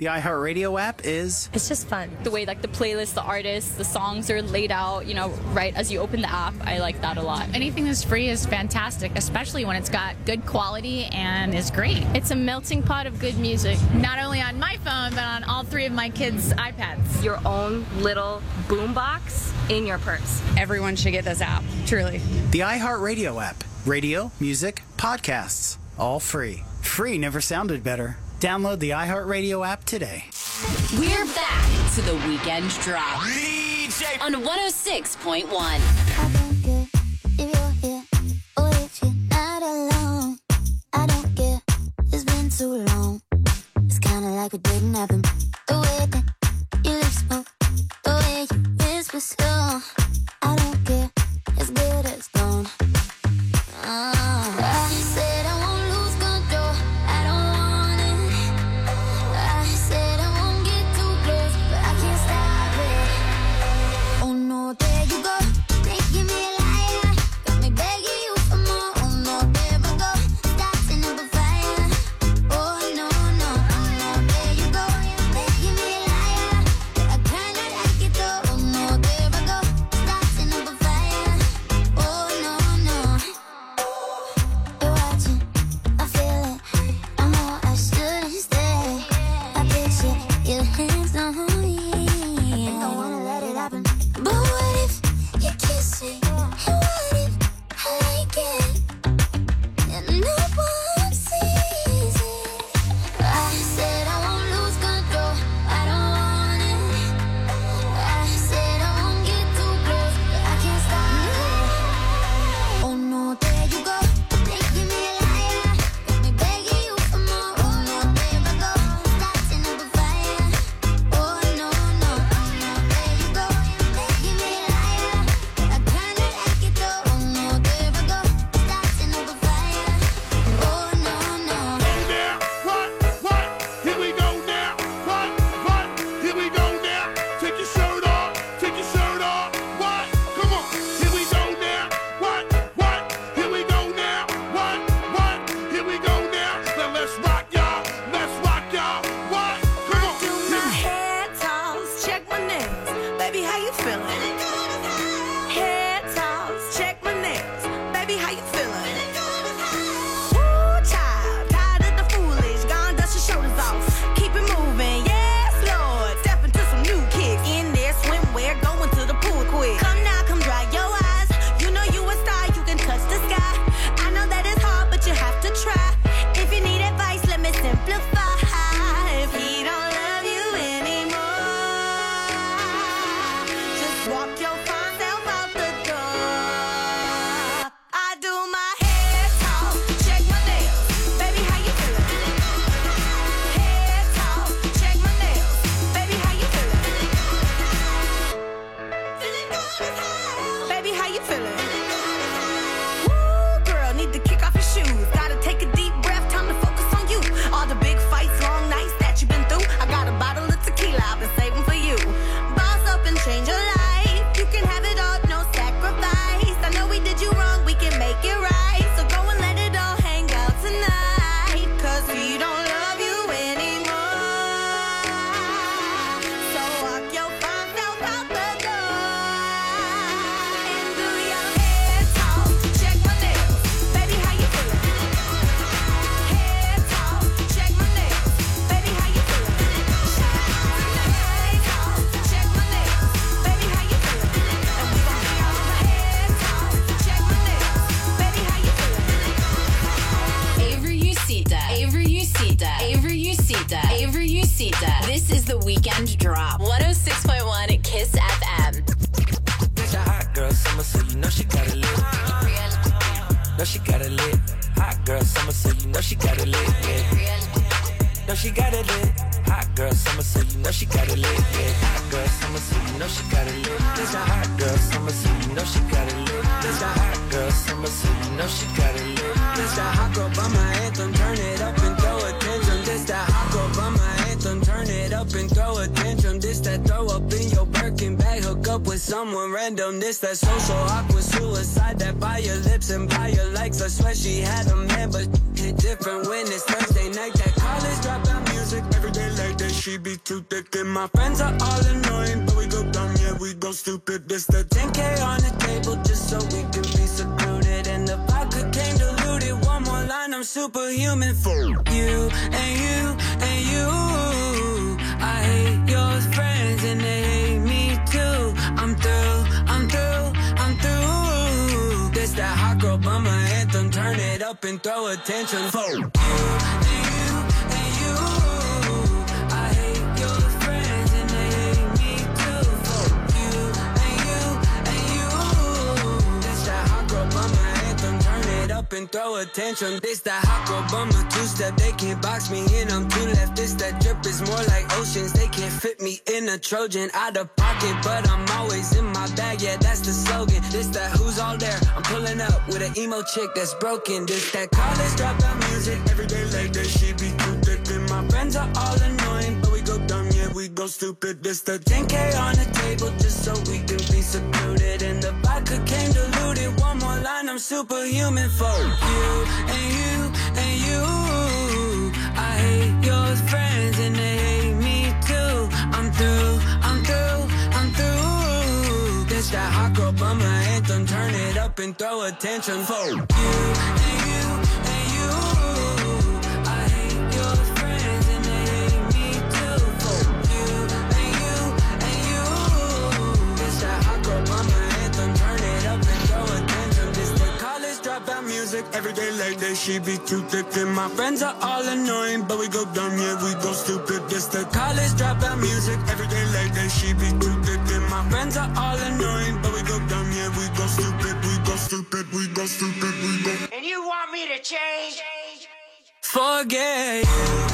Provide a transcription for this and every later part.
The iHeartRadio app is. It's just fun. The way, like, the playlist, the artists, the songs are laid out, you know, right as you open the app. I like that a lot. Anything that's free is fantastic, especially when it's got good quality and is great. It's a melting pot of good music, not only on my phone, but on all three of my kids' iPads. Your own little boombox in your purse. Everyone should get this app, truly. The iHeartRadio app. Radio, music, podcasts, all free. Free never sounded better. Download the iHeartRadio app today. We're back to the weekend drop DJ. on 106.1. too long. It's kinda like we didn't have them. The way that your lips the way you whisper so. This is the weekend drop. 106.1 Kiss FM. A hot girl summer, so you know she got it lit. No, she got it lit. Hot girl summer, so you know she got it lit. Yeah. No, she got it lit. Hot girl summer, so you know she got it lit. Yeah. Hot girl summer, so you know she got it lit. A hot girl summer, so you know she got it lit. A hot girl summer, so you know she got it lit. A hot girl by my anthem, turn it up and throw attention. A hot girl by my up and throw a tantrum. This that throw up in your Birkin bag. Hook up with someone random. This that social awkward suicide. That buy your lips and buy your legs. I swear she had a man, but hit different when it's Thursday night. That college dropout music every day like that. She be too thick and my friends are all annoying, but we go dumb, yeah we go stupid. This the 10k on the table just so we can be secluded and the vodka came diluted. One more line, I'm superhuman for you and you and you. Your friends and they hate me too. I'm through, I'm through, I'm through. This that hot girl bummer anthem. Turn it up and throw attention for you up and throw attention. This that hot bummer two step. They can't box me in. I'm too left. This that drip is more like oceans. They can't fit me in a Trojan out of pocket, but I'm always in my bag. Yeah, that's the slogan. This that who's all there. I'm pulling up with an emo chick that's broken. This that college dropout music. Every day like that, she be too thick. And my friends are all annoying, but we go dumb. We go stupid. This the 10K on the table just so we can be secluded. And the vodka came diluted. One more line, I'm superhuman for you and you and you. I hate your friends and they hate me too. I'm through, I'm through, I'm through. This that hot girl bummer anthem. Turn it up and throw attention for you and you. Bummer anthem. Turn it up and throw attention. This the college dropout music. Every day like that, she be too thick. And my friends are all annoying, but we go dumb, yeah, we go stupid. This the college dropout music. Every day like that, she be too thick. And my friends are all annoying, but we go dumb, yeah, we go stupid, we go stupid, we go stupid, we go. And you want me to change? Forget you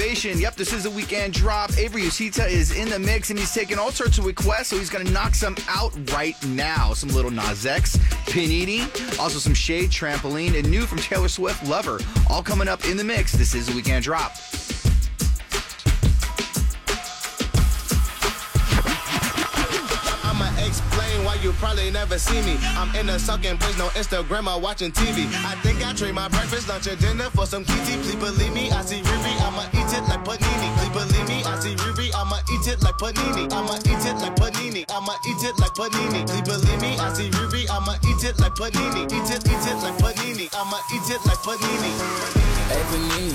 Motivation. Yep, this is a weekend drop. Avery Usita is in the mix and he's taking all sorts of requests, so he's going to knock some out right now. Some Lil Nas X, Panini, also some SHAED, Trampoline, and new from Taylor Swift, Lover. All coming up in the mix. This is a weekend drop. Probably never see me. I'm in a sucking place, no Instagram or watching TV. I think I trade my breakfast, lunch, and dinner for some kitty. Please believe me, I see Riri, I'ma eat it like panini. Please believe me, I see Riri, I'ma eat it like panini. I'ma eat it like panini. I'ma eat it like panini. Please believe me, I see Riri, I'ma eat it like panini. Eat it, eat it like panini. I'ma eat it like panini. Hey Panini,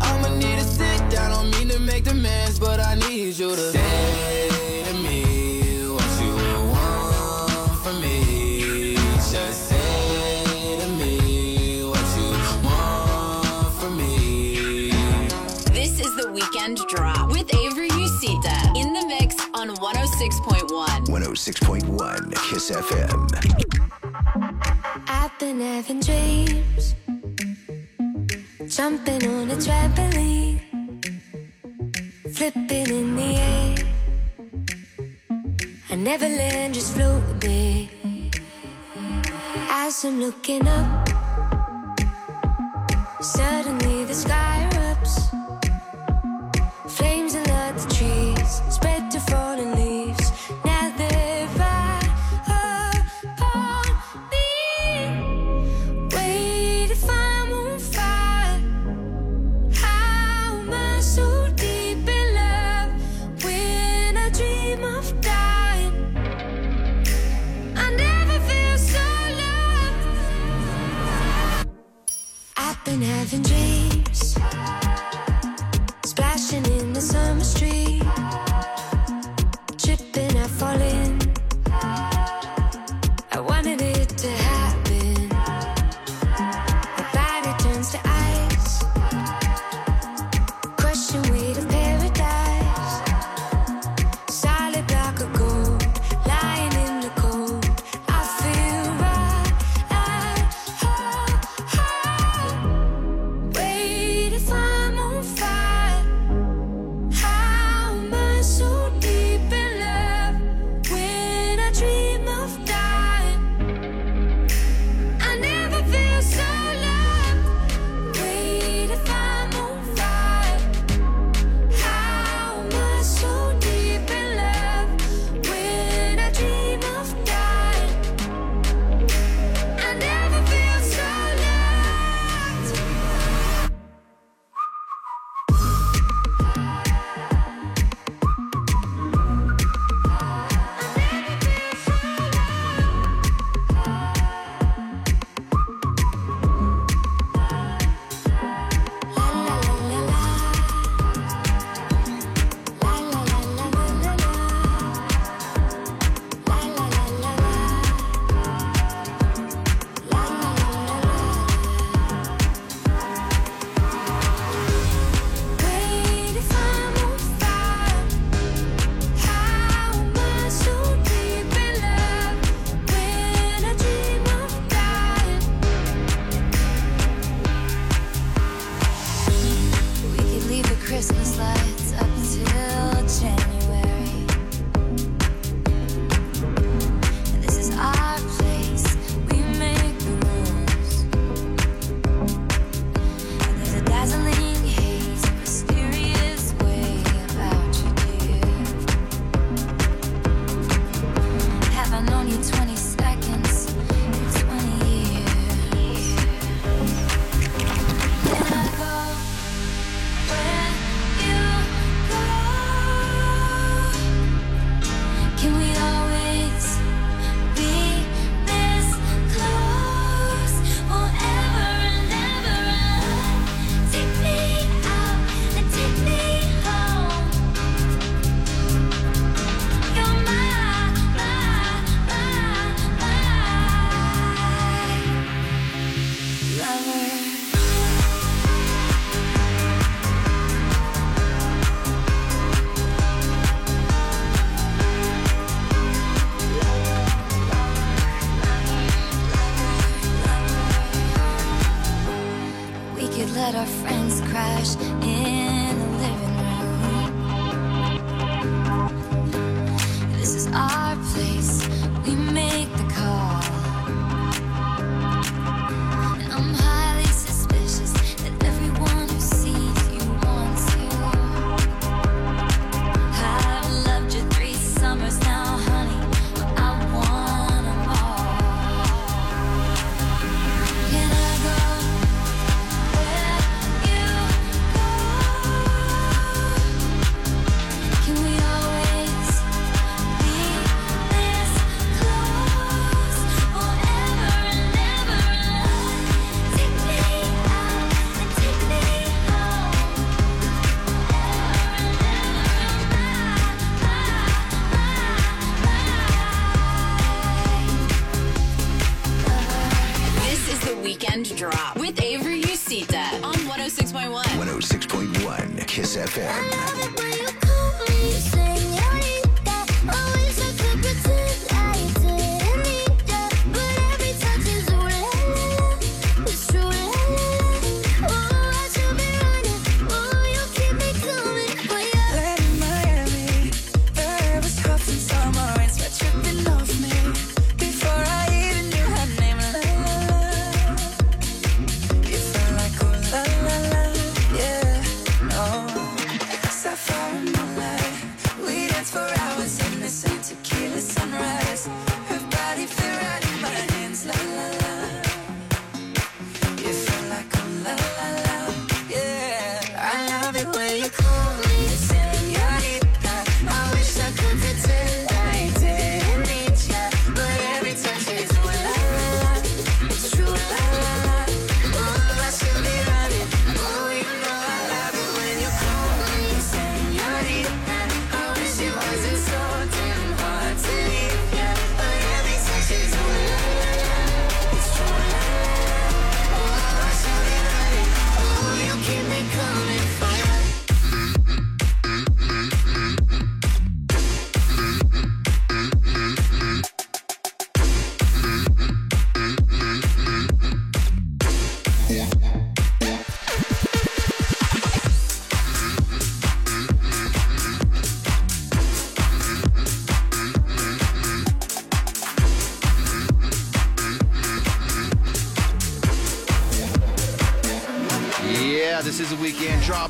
I'ma need to sit down, don't mean to make demands, but I need you to say to me what you want from me. Just say to me what you want from me. This is the weekend drop with Avery Usita in the mix on 106.1. 106.1 Kiss FM. I've been having dreams, jumping on a trampoline, flipping in the air. I never land, just floating. As I'm looking up, suddenly the sky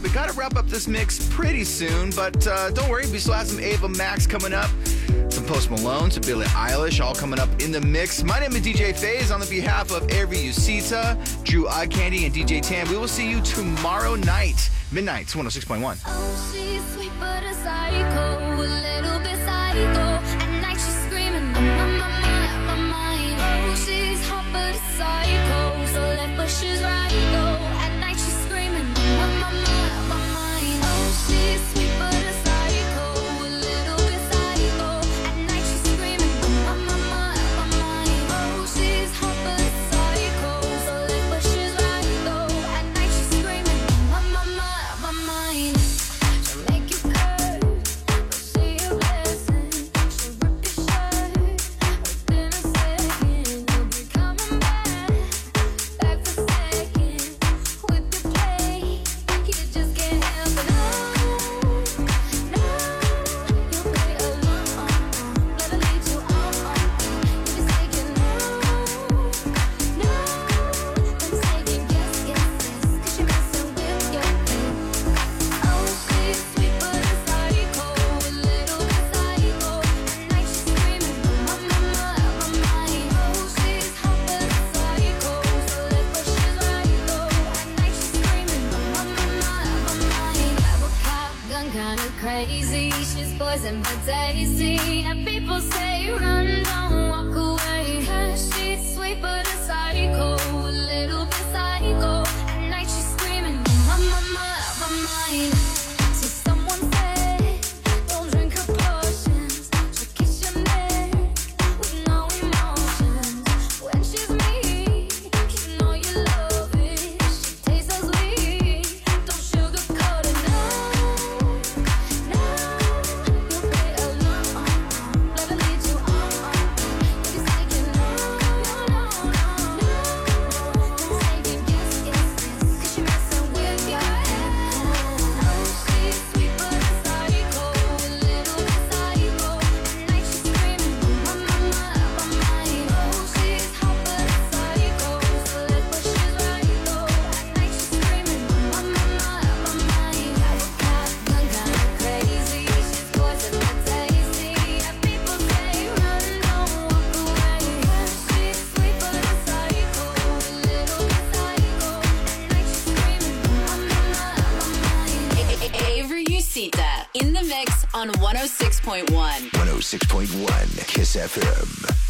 We got to wrap up this mix pretty soon, but uh, don't worry, we still have some Ava Max coming up, some Post Malone, some Billie Eilish, all coming up in the mix. My name is DJ FaZe on the behalf of Avery Usita, Drew Eye Candy, and DJ Tan. We will see you tomorrow night, midnight, 106.1. Oh, 106.1 Kiss FM.